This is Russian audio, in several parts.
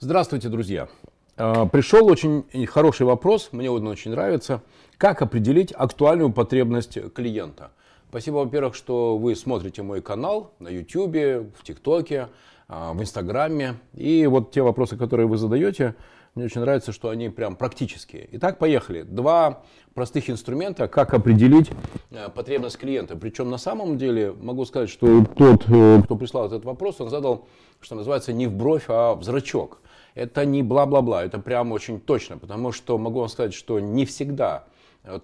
Здравствуйте, друзья. А, пришел очень хороший вопрос, мне он очень нравится. Как определить актуальную потребность клиента? Спасибо, во-первых, что вы смотрите мой канал на YouTube, в ТикТоке, а, в Инстаграме. И вот те вопросы, которые вы задаете, мне очень нравится, что они прям практические. Итак, поехали. Два простых инструмента, как определить э, потребность клиента. Причем на самом деле могу сказать, что тот, э, кто прислал этот вопрос, он задал, что называется, не в бровь, а в зрачок. Это не бла-бла-бла, это прям очень точно, потому что могу вам сказать, что не всегда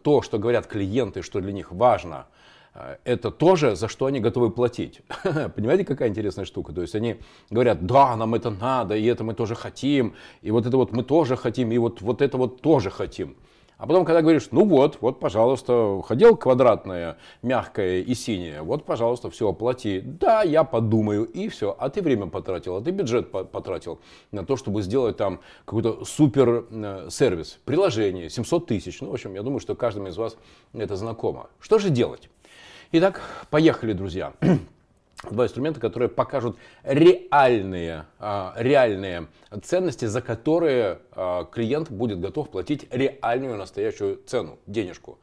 то, что говорят клиенты, что для них важно – Э, это тоже, за что они готовы платить. Понимаете, какая интересная штука? То есть они говорят, да, нам это надо, и это мы тоже хотим, и вот это вот мы тоже хотим, и вот, вот это вот тоже хотим. А потом, когда говоришь, ну вот, вот, пожалуйста, хотел квадратное, мягкое и синее, вот, пожалуйста, все, оплати. Да, я подумаю, и все. А ты время потратил, а ты бюджет потратил на то, чтобы сделать там какой-то супер э, сервис, приложение, 700 тысяч. Ну, в общем, я думаю, что каждому из вас это знакомо. Что же делать? Итак, поехали, друзья. Два инструмента, которые покажут реальные, а, реальные ценности, за которые а, клиент будет готов платить реальную настоящую цену, денежку.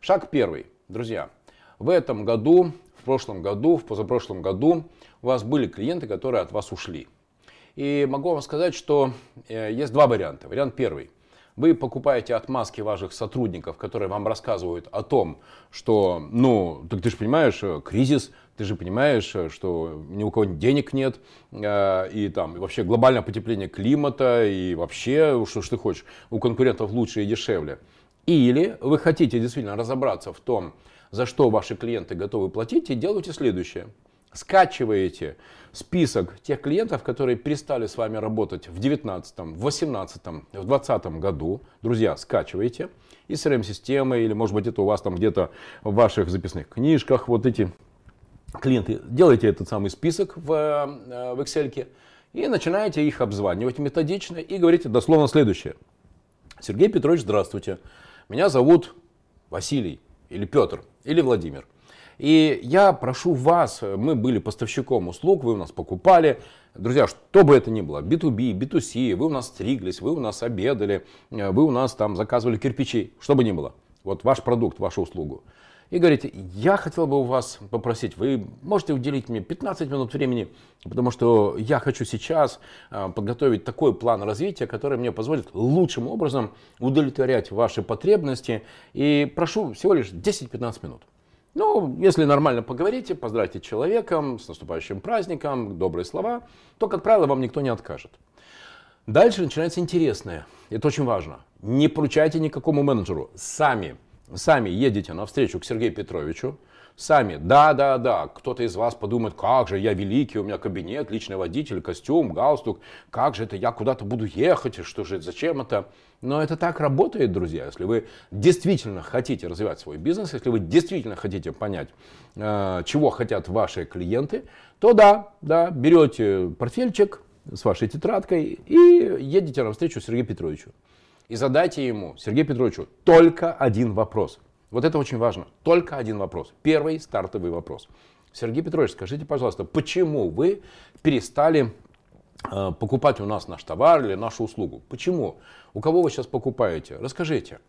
Шаг первый. Друзья, в этом году, в прошлом году, в позапрошлом году у вас были клиенты, которые от вас ушли. И могу вам сказать, что э, есть два варианта. Вариант первый. Вы покупаете отмазки ваших сотрудников, которые вам рассказывают о том, что, ну, так ты же понимаешь, э, кризис, ты же понимаешь, э, что ни у кого денег нет, э, и там и вообще глобальное потепление климата, и вообще, что ж ты хочешь, у конкурентов лучше и дешевле. Или вы хотите действительно разобраться в том, за что ваши клиенты готовы платить, и делаете следующее – скачиваете список тех клиентов, которые перестали с вами работать в 2019, в 2018, в 2020 году. Друзья, скачивайте из CRM-системы или, может быть, это у вас там где-то в ваших записных книжках. Вот эти клиенты. Делайте этот самый список в, э, в Excel и начинаете их обзванивать методично и говорите дословно следующее. Сергей Петрович, здравствуйте. Меня зовут Василий или Петр или Владимир. И я прошу вас, мы были поставщиком услуг, вы у нас покупали. Друзья, что бы это ни было, B2B, B2C, вы у нас стриглись, вы у нас обедали, вы у нас там заказывали кирпичи, что бы ни было. Вот ваш продукт, вашу услугу. И говорите, я хотел бы у вас попросить, вы можете уделить мне 15 минут времени, потому что я хочу сейчас а, подготовить такой план развития, который мне позволит лучшим образом удовлетворять ваши потребности. И прошу всего лишь 10-15 минут. Ну, если нормально поговорите, поздравьте человеком с наступающим праздником, добрые слова, то, как правило, вам никто не откажет. Дальше начинается интересное. Это очень важно. Не поручайте никакому менеджеру. Сами, сами едете навстречу к Сергею Петровичу, сами, да, да, да, кто-то из вас подумает, как же я великий, у меня кабинет, личный водитель, костюм, галстук, как же это я куда-то буду ехать, что же, зачем это? Но это так работает, друзья, если вы действительно хотите развивать свой бизнес, если вы действительно хотите понять, э, чего хотят ваши клиенты, то да, да, берете портфельчик с вашей тетрадкой и едете на встречу Сергею Петровичу. И задайте ему, Сергею Петровичу, только один вопрос – вот это очень важно. Только один вопрос. Первый стартовый вопрос. Сергей Петрович, скажите, пожалуйста, почему вы перестали э, покупать у нас наш товар или нашу услугу? Почему? У кого вы сейчас покупаете? Расскажите.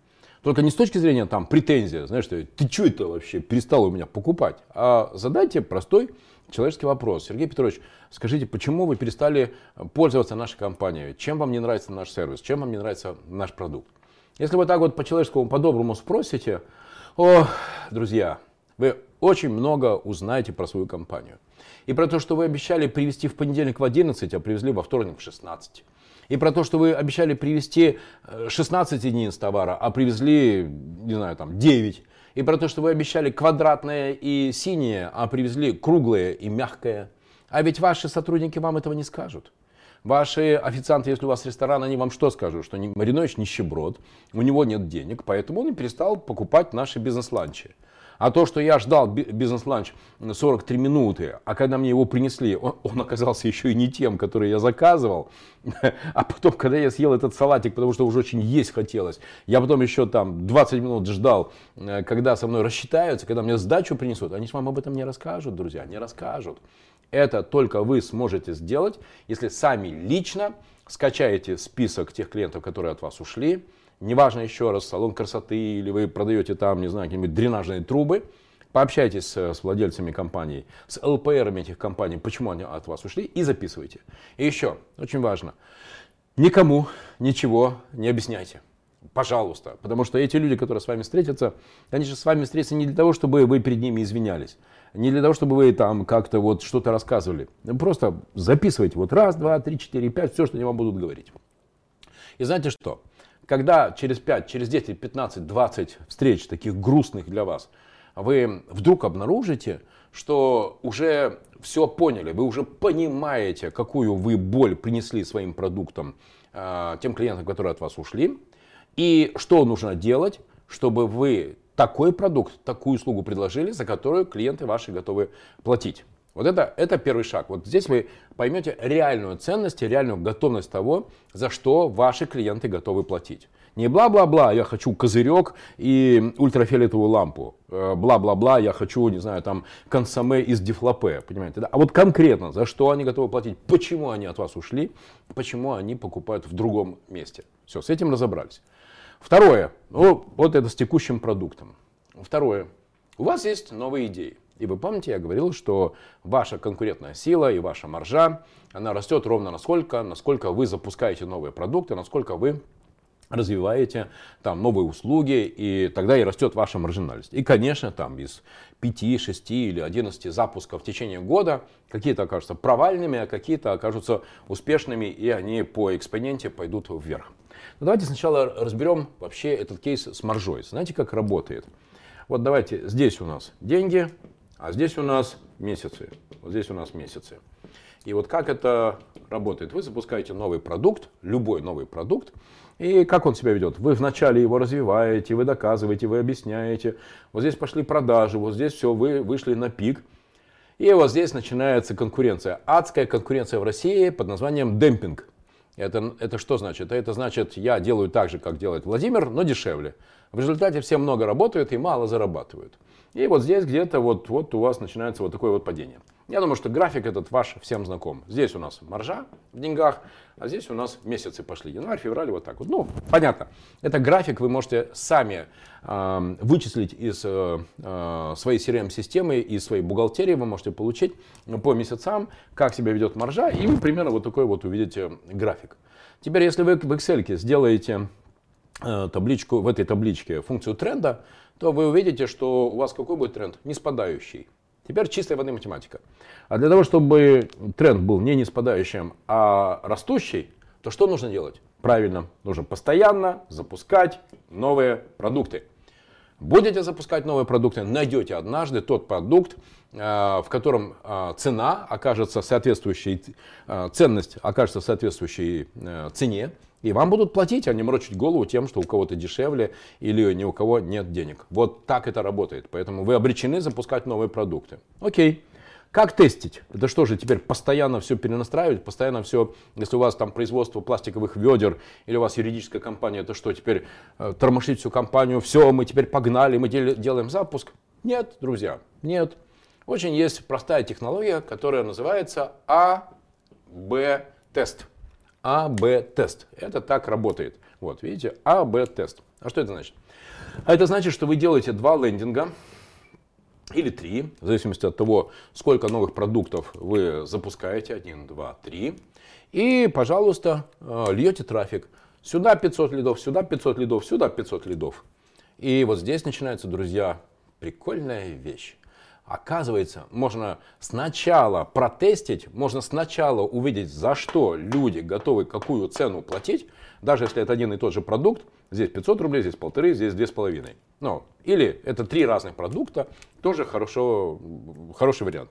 Только не с точки зрения там претензия, знаешь, что ты что это вообще перестал у меня покупать, а задайте простой человеческий вопрос. Сергей Петрович, скажите, почему вы перестали пользоваться нашей компанией? Чем вам не нравится наш сервис? Чем вам не нравится наш продукт? Если вы так вот по-человеческому, по-доброму спросите, о, друзья, вы очень много узнаете про свою компанию. И про то, что вы обещали привезти в понедельник в 11, а привезли во вторник в 16. И про то, что вы обещали привезти 16 э, единиц товара, а привезли, не знаю, там 9. И про то, что вы обещали квадратное и синее, а привезли круглое и мягкое. А ведь ваши сотрудники вам этого не скажут. Ваши официанты, если у вас ресторан, они вам что скажут? Что Маринович нищеброд, у него нет денег, поэтому он и перестал покупать наши бизнес-ланчи. А то, что я ждал бизнес-ланч 43 минуты, а когда мне его принесли, он, он оказался еще и не тем, который я заказывал. А потом, когда я съел этот салатик, потому что уже очень есть хотелось, я потом еще там 20 минут ждал, э, когда со мной рассчитаются, когда мне сдачу принесут. Они вам об этом не расскажут, друзья, не расскажут. Это только вы сможете сделать, если сами лично скачаете список тех клиентов, которые от вас ушли. Неважно еще раз, салон красоты или вы продаете там, не знаю, какие-нибудь дренажные трубы. Пообщайтесь с, владельцами компаний, с ЛПРами этих компаний, почему они от вас ушли, и записывайте. И еще, очень важно, никому ничего не объясняйте. Пожалуйста. Потому что эти люди, которые с вами встретятся, они же с вами встретятся не для того, чтобы вы перед ними извинялись. Не для того, чтобы вы там как-то вот что-то рассказывали. Просто записывайте вот раз, два, три, четыре, пять, все, что они вам будут говорить. И знаете что? Когда через 5, через 10, 15, 20 встреч таких грустных для вас – вы вдруг обнаружите, что уже все поняли, вы уже понимаете, какую вы боль принесли своим продуктом э, тем клиентам, которые от вас ушли, и что нужно делать, чтобы вы такой продукт, такую услугу предложили, за которую клиенты ваши готовы платить. Вот это, это первый шаг. Вот здесь вы поймете реальную ценность и реальную готовность того, за что ваши клиенты готовы платить. Не бла-бла-бла, я хочу козырек и ультрафиолетовую лампу. Э, бла-бла-бла, я хочу, не знаю, там, консоме из дефлопе, понимаете? Да? А вот конкретно, за что они готовы платить, почему они от вас ушли, почему они покупают в другом месте. Все, с этим разобрались. Второе, ну, вот это с текущим продуктом. Второе, у вас есть новые идеи. И вы помните, я говорил, что ваша конкурентная сила и ваша маржа, она растет ровно насколько, насколько вы запускаете новые продукты, насколько вы развиваете там новые услуги, и тогда и растет ваша маржинальность. И, конечно, там из 5, 6 или 11 запусков в течение года какие-то окажутся провальными, а какие-то окажутся успешными, и они по экспоненте пойдут вверх. Но давайте сначала разберем вообще этот кейс с маржой. Знаете, как работает? Вот давайте, здесь у нас деньги, а здесь у нас месяцы. Вот здесь у нас месяцы. И вот как это работает? Вы запускаете новый продукт, любой новый продукт, и как он себя ведет? Вы вначале его развиваете, вы доказываете, вы объясняете. Вот здесь пошли продажи, вот здесь все, вы вышли на пик. И вот здесь начинается конкуренция. Адская конкуренция в России под названием демпинг. Это, это что значит? Это значит, я делаю так же, как делает Владимир, но дешевле. В результате все много работают и мало зарабатывают. И вот здесь где-то вот, вот у вас начинается вот такое вот падение. Я думаю, что график этот ваш всем знаком. Здесь у нас маржа в деньгах, а здесь у нас месяцы пошли. Январь, февраль, вот так вот. Ну, понятно. Это график вы можете сами э, вычислить из э, э своей CRM-системы, из своей бухгалтерии. Вы можете получить по месяцам, как себя ведет маржа. И вы примерно вот такой вот увидите график. Теперь, если вы в Excel сделаете э, табличку, в этой табличке функцию тренда, то вы увидите, что у вас какой будет тренд? Не спадающий. Теперь чистая воды математика. А для того, чтобы тренд был не неспадающим, а растущий, то что нужно делать? Правильно, нужно постоянно запускать новые продукты. Будете запускать новые продукты, найдете однажды тот продукт, э, в котором э, цена окажется соответствующей, э, ценность окажется соответствующей цене, и вам будут платить, а не морочить голову тем, что у кого-то дешевле или ни у кого нет денег. Вот так это работает. Поэтому вы обречены запускать новые продукты. Окей. Как тестить? Это что же, теперь постоянно все перенастраивать, постоянно все, если у вас там производство пластиковых ведер или у вас юридическая компания, это что, теперь э, тормошить всю компанию, все, мы теперь погнали, мы делаем запуск? Нет, друзья, нет. Очень есть простая технология, которая называется А-Б-тест. АБ-тест. Это так работает. Вот, видите, АБ-тест. А что это значит? А это значит, что вы делаете два лендинга или три, в зависимости от того, сколько новых продуктов вы запускаете. Один, два, три. И, пожалуйста, э, льете трафик. Сюда 500 лидов, сюда 500 лидов, сюда 500 лидов. И вот здесь начинается, друзья, прикольная вещь. Оказывается, можно сначала протестить, можно сначала увидеть, за что люди готовы какую цену платить, даже если это один и тот же продукт, здесь 500 рублей, здесь полторы, здесь две с половиной. Ну, или это три разных продукта, тоже хорошо, хороший вариант.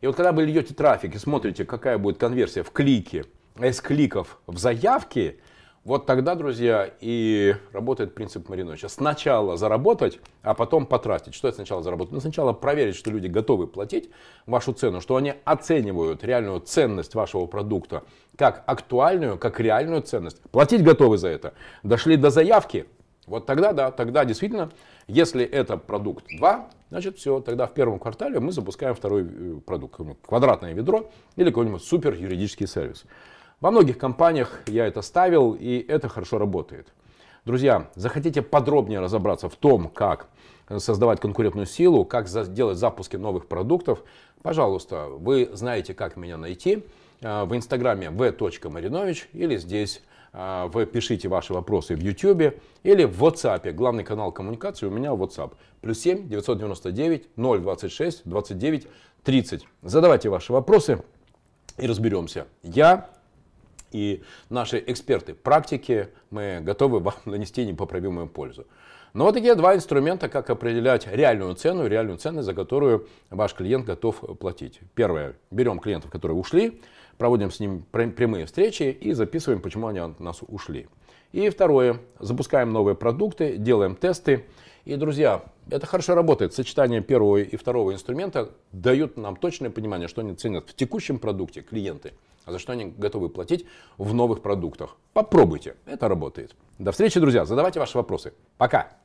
И вот когда вы льете трафик и смотрите, какая будет конверсия в клике, а из кликов в заявки, вот тогда, друзья, и работает принцип Мариновича. Сначала заработать, а потом потратить. Что это сначала заработать? Ну, сначала проверить, что люди готовы платить вашу цену, что они оценивают реальную ценность вашего продукта как актуальную, как реальную ценность. Платить готовы за это. Дошли до заявки, вот тогда, да, тогда действительно, если это продукт 2, значит все, тогда в первом квартале мы запускаем второй э, продукт, квадратное ведро или какой-нибудь супер юридический сервис. Во многих компаниях я это ставил, и это хорошо работает. Друзья, захотите подробнее разобраться в том, как создавать конкурентную силу, как делать запуски новых продуктов, пожалуйста, вы знаете, как меня найти э, в инстаграме v.marinovich или здесь э, вы пишите ваши вопросы в YouTube или в WhatsApp. Главный канал коммуникации у меня WhatsApp. Плюс 7 999 026 29 30. Задавайте ваши вопросы и разберемся. Я и наши эксперты практики, мы готовы вам нанести непоправимую пользу. Но вот такие два инструмента, как определять реальную цену, реальную ценность, за которую ваш клиент готов платить. Первое. Берем клиентов, которые ушли, проводим с ним прямые встречи и записываем, почему они от нас ушли. И второе. Запускаем новые продукты, делаем тесты. И, друзья, это хорошо работает. Сочетание первого и второго инструмента дают нам точное понимание, что они ценят в текущем продукте клиенты – а за что они готовы платить в новых продуктах. Попробуйте, это работает. До встречи, друзья. Задавайте ваши вопросы. Пока.